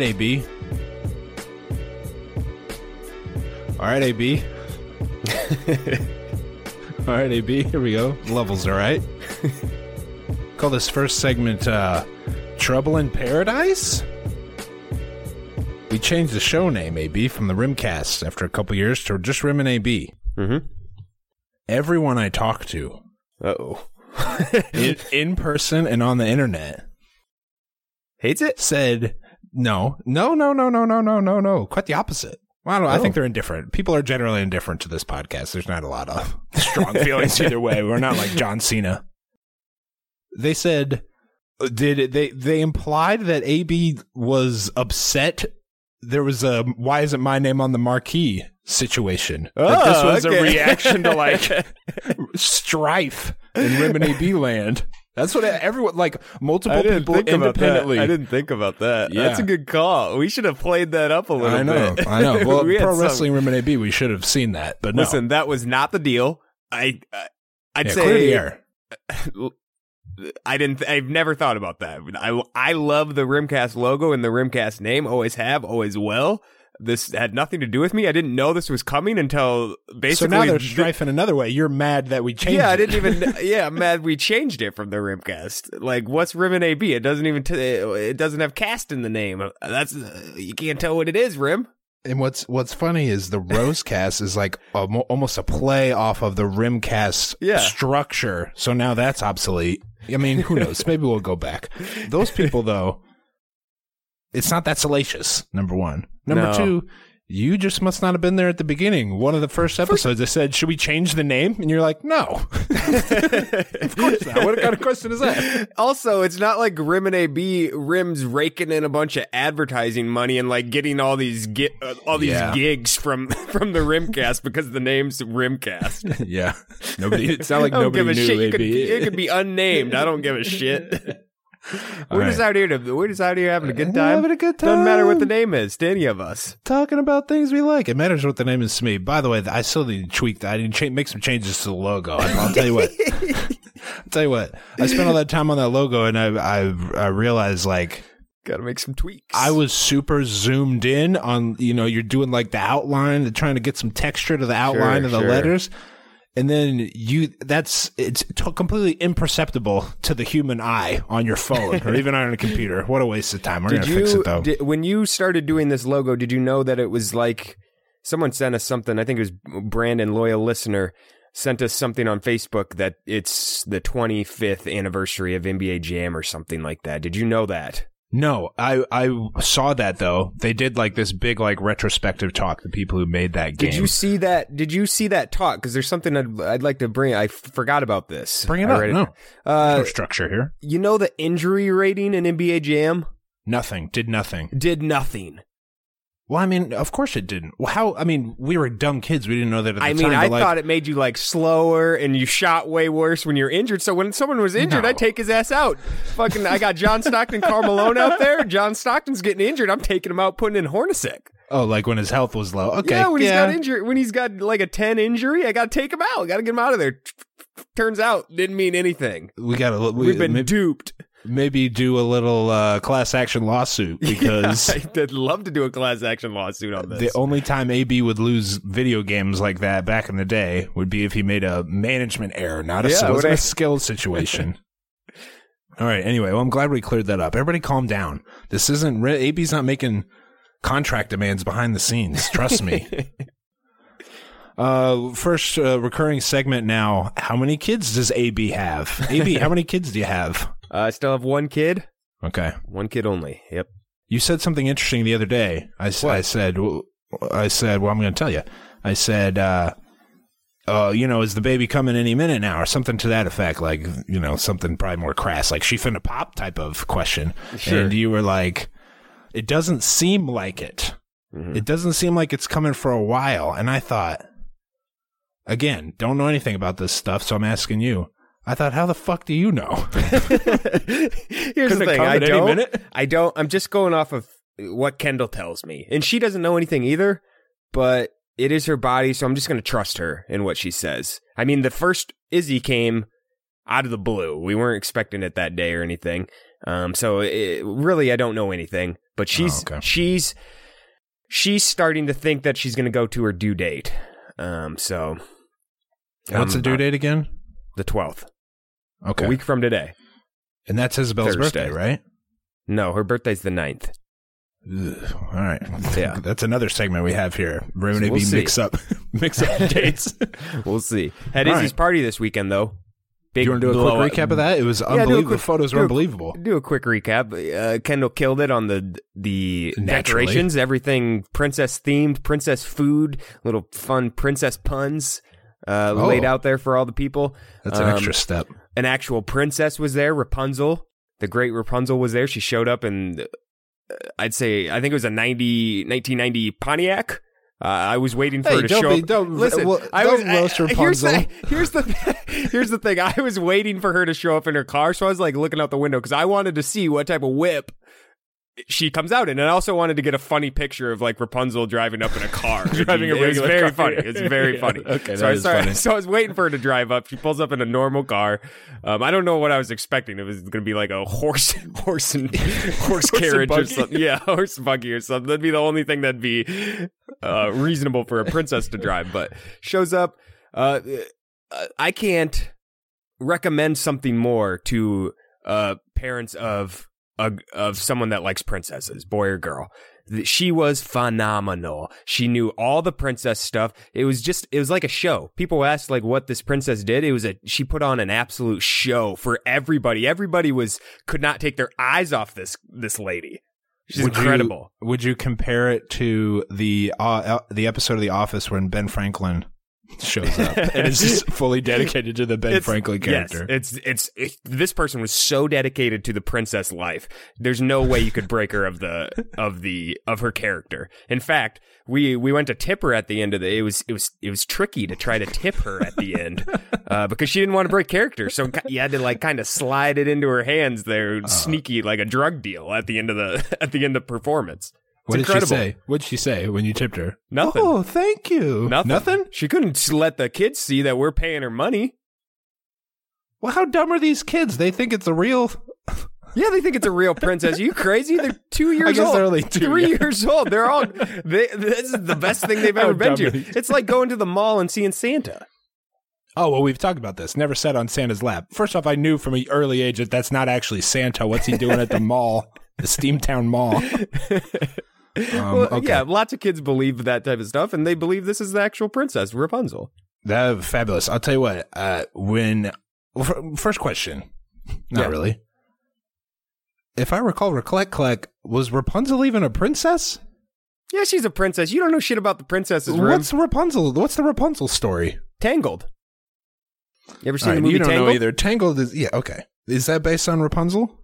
right, AB. All right, AB. all right, AB. Here we go. Levels, all right. Call this first segment uh, Trouble in Paradise? We changed the show name, AB, from the Rimcast after a couple years to just Rim and AB. Mm-hmm. Everyone I talk to, Uh oh. in, in person and on the internet, Hates it? said no, no, no, no, no, no, no, no, no. Quite the opposite. Well, I know. I Oh. think they're indifferent. People are generally indifferent to this podcast. There's not a lot of strong feelings either way. We're not like John Cena. They said, uh, did it, they they implied that AB was upset? There was a why isn't my name on the marquee situation? that this Oh, was okay. a reaction to like strife in Rim and AB land. That's what everyone like. Multiple people independently. I didn't think about that. Yeah. That's a good call. We should have played that up a little I know, bit. I know. Well, We pro some- wrestling Rim and AB, we should have seen that, but no. Listen, that was not the deal. I, I I'd yeah, clear the say air. I didn't. I've never thought about that. I I love the Rimcast logo and the Rimcast name. Always have. Always will. This had nothing to do with me. I didn't know this was coming until basically. So basically. now there's th- strife in another way. You're mad that we changed. yeah, I didn't even. Yeah, I'm mad we changed it from the Rimcast. Like, what's Rim and AB? It doesn't even. T- it doesn't have cast in the name. That's uh, you can't tell what it is. Rim. And what's what's funny is the Rosecast is like a, almost a play off of the Rimcast Yeah. structure. So now that's obsolete. I mean, who knows? Maybe we'll go back. Those people, though, it's not that salacious. Number one. Number No. two. You just must not have been there at the beginning. One of the first episodes, I said, "Should we change the name?" And you're like, "No, of course not." What kind of question is that? Also, it's not like Rim and AB Rim's raking in a bunch of advertising money and like getting all these get uh, all these Yeah. gigs from from the Rimcast because the name's Rimcast. yeah, nobody. It's not like nobody give a knew. shit. You could, it could be unnamed. I don't give a shit. We're just out here to we're just out here having a good uh, time. Having a good time. Doesn't matter what the name is to any of us. talking about things we like. It matters what the name is to me. By the way, I still need to tweak that. I need to cha- make some changes to the logo. I'll tell you what. I'll tell you what. I spent all that time on that logo, and I I, I realized like Got to make some tweaks. I was super zoomed in on you know you're doing like the outline, trying to get some texture to the outline of the sure. letters. And then you, that's, it's t- completely imperceptible to the human eye on your phone or even on a computer. What a waste of time. We're Did going to fix it though. did, when you started doing this logo? Did you know that it was like someone sent us something? I think it was Brandon, loyal listener, sent us something on Facebook that it's the 25th anniversary of NBA Jam or something like that. Did you know that? No, I I saw that though. They did like this big like retrospective talk. The people who made that game. Did you see that? Did you see that talk? Because there's something I'd, I'd like to bring. I f- forgot about this. bring it I up? No, Uh, no structure here. you know the injury rating in NBA Jam Nothing. Did nothing. did nothing. Well, I mean, of course it didn't. Well, how? I mean, we were dumb kids. We didn't know that at the I mean, time. I like, thought it made you like slower and you shot way worse when you're injured. So when someone was injured, No. I'd take his ass out. Fucking, I got John Stockton, Karl Malone out there. John Stockton's getting injured. I'm taking him out, putting in Hornacek. Oh, like when his health was low. Okay. yeah, when he's got injured, when he's got like a 10 injury, I got to take him out. Got to get him out of there. Turns out, didn't mean anything. we got to. We, We've been maybe, duped. maybe do a little uh, class action lawsuit because I'd love to do a class action lawsuit on this. the only time AB would lose video games like that back in the day would be if he made a management error, not a, Yeah, it I- a skill situation. All right. Anyway, well, I'm glad we cleared that up. Everybody, calm down. This isn't AB's not making contract demands behind the scenes. Trust me. Uh, first uh, recurring segment now. How many kids does AB have? AB, how many kids do you have? Uh, I still have one kid. Okay. One kid only. Yep. You said something interesting the other day. I said, I said, well, I'm going to tell you. I said, uh, uh, you know, is the baby coming any minute now, or something to that effect? Like, you know, something probably more crass, like she finna pop type of question. Sure. And you were like, it doesn't seem like it. Mhm. It doesn't seem like it's coming for a while. And I thought, again, don't know anything about this stuff, so I'm asking you. I thought, how the fuck do you know? Here's the thing. I don't. I don't. I'm just going off of what Kendall tells me, and she doesn't know anything either. But it is her body, so I'm just going to trust her in what she says. I mean, the first Izzy came out of the blue. We weren't expecting it that day or anything. Um, so it, really, I don't know anything. but she's Oh, okay. she's she's starting to think that she's going to go to her due date. Um, so What's the um, due date again? The twelfth, Okay. a week from today. and that's Isabel's Thursday. birthday, right? No, her birthday's the 9th. Ugh, all right. Yeah. That's another segment we have here. Rim and We'll mix up mix up dates. We'll see. Had All Izzy's right. party this weekend though. Big you want to do a quick recap of that? It was do unbelievable. quick- the photos do were a- unbelievable. Do a quick recap. Uh, Kendall killed it on the the Naturally. decorations. Everything princess themed, princess food, little fun princess puns uh, Oh. laid out there for all the people. That's an Um, extra step. An actual princess was there. Rapunzel, the great Rapunzel, was there. She showed up in, uh, I'd say, I think it was a 90, 1990 Pontiac. Uh, I was waiting for Hey, her to don't show be- up. don't- Listen, well, I don't was, I- here's the, here's the here's the thing. I was waiting for her to show up in her car, so I was like looking out the window because I wanted to see what type of whip she comes out in, and I also wanted to get a funny picture of like Rapunzel driving up in a car. Driving a regular very car. funny. It's very funny. Okay, so that I funny. so I was waiting for her to drive up. She pulls up in a normal car. Um, I don't know what I was expecting. It was going to be like a horse, horse and horse and carriage or something. Yeah, horse buggy or something. That'd be the only thing that'd be uh, reasonable for a princess to drive. But shows up. Uh, uh, I can't recommend something more to uh, parents of a, of someone that likes princesses, boy or girl. She was phenomenal. She knew all the princess stuff. It was just, it was like a show. People asked like what this princess did. It was a, she put on an absolute show for everybody. Everybody was, could not take their eyes off this, this lady. She's Would you- incredible. would you compare it to the uh, uh, the episode of The Office when Ben Franklin shows up and is just fully dedicated to the Ben It's- Franklin character? Yes, it's, it's it, this person was so dedicated to the princess life. There's no way you could break her of the of the of her character. In fact, we we went to tip her at the end of the. It was it was it was tricky to try to tip her at the end uh, because she didn't want to break character. So you had to like kind of slide it into her hands there, sneaky like a drug deal at the end of the at the end of performance. It's what did incredible. she say? What did she say when you tipped her? Nothing. Oh, thank you. Nothing. Nothing. She couldn't let the kids see that we're paying her money. Well, how dumb are these kids? They think it's a real. Yeah, they think it's a real princess. Are you crazy? They're two years old. they're only two, three yeah. years old. They're all. They, this is the best thing they've ever been to. It's like going to the mall and seeing Santa. Oh well, we've talked about this. Never sat on Santa's lap. First off, I knew from an early age that that's not actually Santa. What's he doing at the mall, the Steamtown Mall? Um, well, okay. Yeah, lots of kids believe that type of stuff, and they believe this is the actual princess, Rapunzel. That fabulous. I'll tell you what. Uh, when well, fir- first question, not Yeah. really. If I recall, recollect, collect was Rapunzel even a princess? Yeah, she's a princess. You don't know shit about the princesses. Rim. What's Rapunzel? What's the Rapunzel story? Tangled? You ever seen All the movie you don't Tangled? know either. Tangled is yeah okay. Is that based on Rapunzel?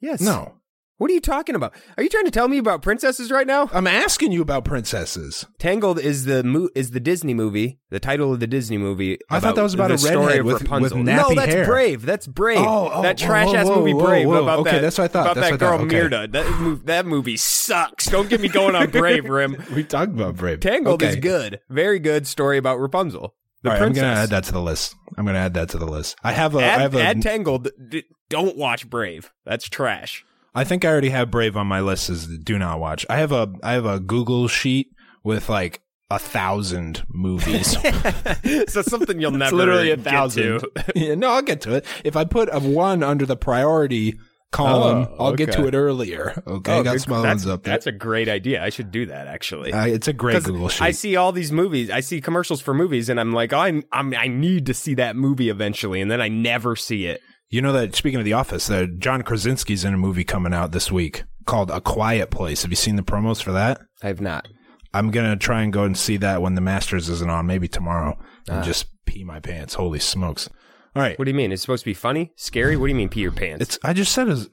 Yes. No, What are you talking about? Are you trying to tell me about princesses right now? I'm asking you about princesses. Tangled is the mo- is the Disney movie, the title of the Disney movie. I thought that was about the a story redhead of with- Rapunzel. with no, that's hair. Brave. That's Brave. Oh, oh, that whoa, trash ass whoa, movie whoa, Brave whoa. about Okay, that. that's what I thought. About That's that what I girl thought. Okay. That movie, that movie sucks. Don't get me going on Brave, Rim. We talked about Brave. Tangled okay. is good. Very good story about Rapunzel. The All right, I'm princess. gonna add that to the list. I'm gonna add that to the list. I have a. I Add, have a. add Tangled. D- don't watch Brave. That's trash. I think I already have Brave on my list as the do not watch. I have a. I have a Google sheet with like a thousand movies. so something you'll never literally a get thousand. to. yeah, no, I'll get to it. If I put a one under the priority column, Oh, I'll get to it earlier. Okay, Oh, I got some that's, ones up there. That's a great idea. I should do that actually. Uh, it's a great Google sheet. I see all these movies. I see commercials for movies, and I'm like, oh, I'm, I'm, I need to see that movie eventually, and then I never see it. You know that speaking of The Office, uh, John Krasinski's in a movie coming out this week called A Quiet Place. Have you seen the promos for that? I have not. I'm gonna try and go and see that when the Masters isn't on, maybe tomorrow, and Ah. just pee my pants. Holy smokes! All right, What do you mean? It's supposed to be funny, scary? What do you mean, pee your pants? it's I just said is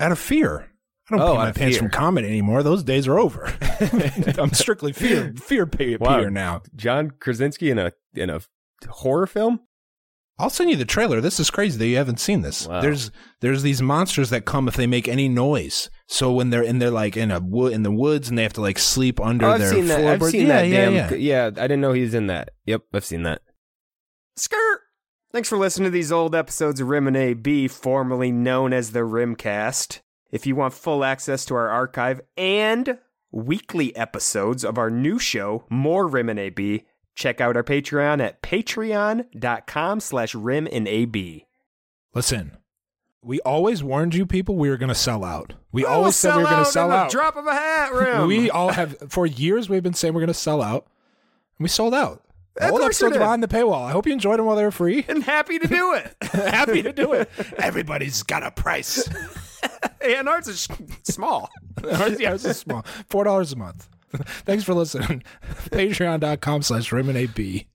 out of fear. I don't Oh, pee my pants fear. from comedy anymore. Those days are over. I'm strictly fear fear pee- Wow. peer now. John Krasinski in a in a horror film. I'll send you the trailer. This is crazy that you haven't seen this. Wow. There's there's these monsters that come if they make any noise. So when they're in they're like in a wood in the woods and they have to like sleep under Oh, I've their seen that. I've seen yeah, that. yeah, damn. yeah. Yeah, I didn't know he was in that. Yep, I've seen that. Skirt. Thanks for listening to these old episodes of Rim and AB, formerly known as the Rimcast. If you want full access to our archive and weekly episodes of our new show, More Rim and AB, check out our Patreon at patreon.com slash rim and AB. Listen, we always warned you people we were going to sell out. We always said we were going to sell out. drop of a hat, Rim. We all have for years we've been saying we're going to sell out, and we sold out. Of All episodes behind the paywall. I hope you enjoyed them while they were free. and happy to do it. Happy to do it. Everybody's got a price. and ours is small. yeah, it's small. Four dollars a month. Thanks for listening. Patreon.com slash Rim and AB.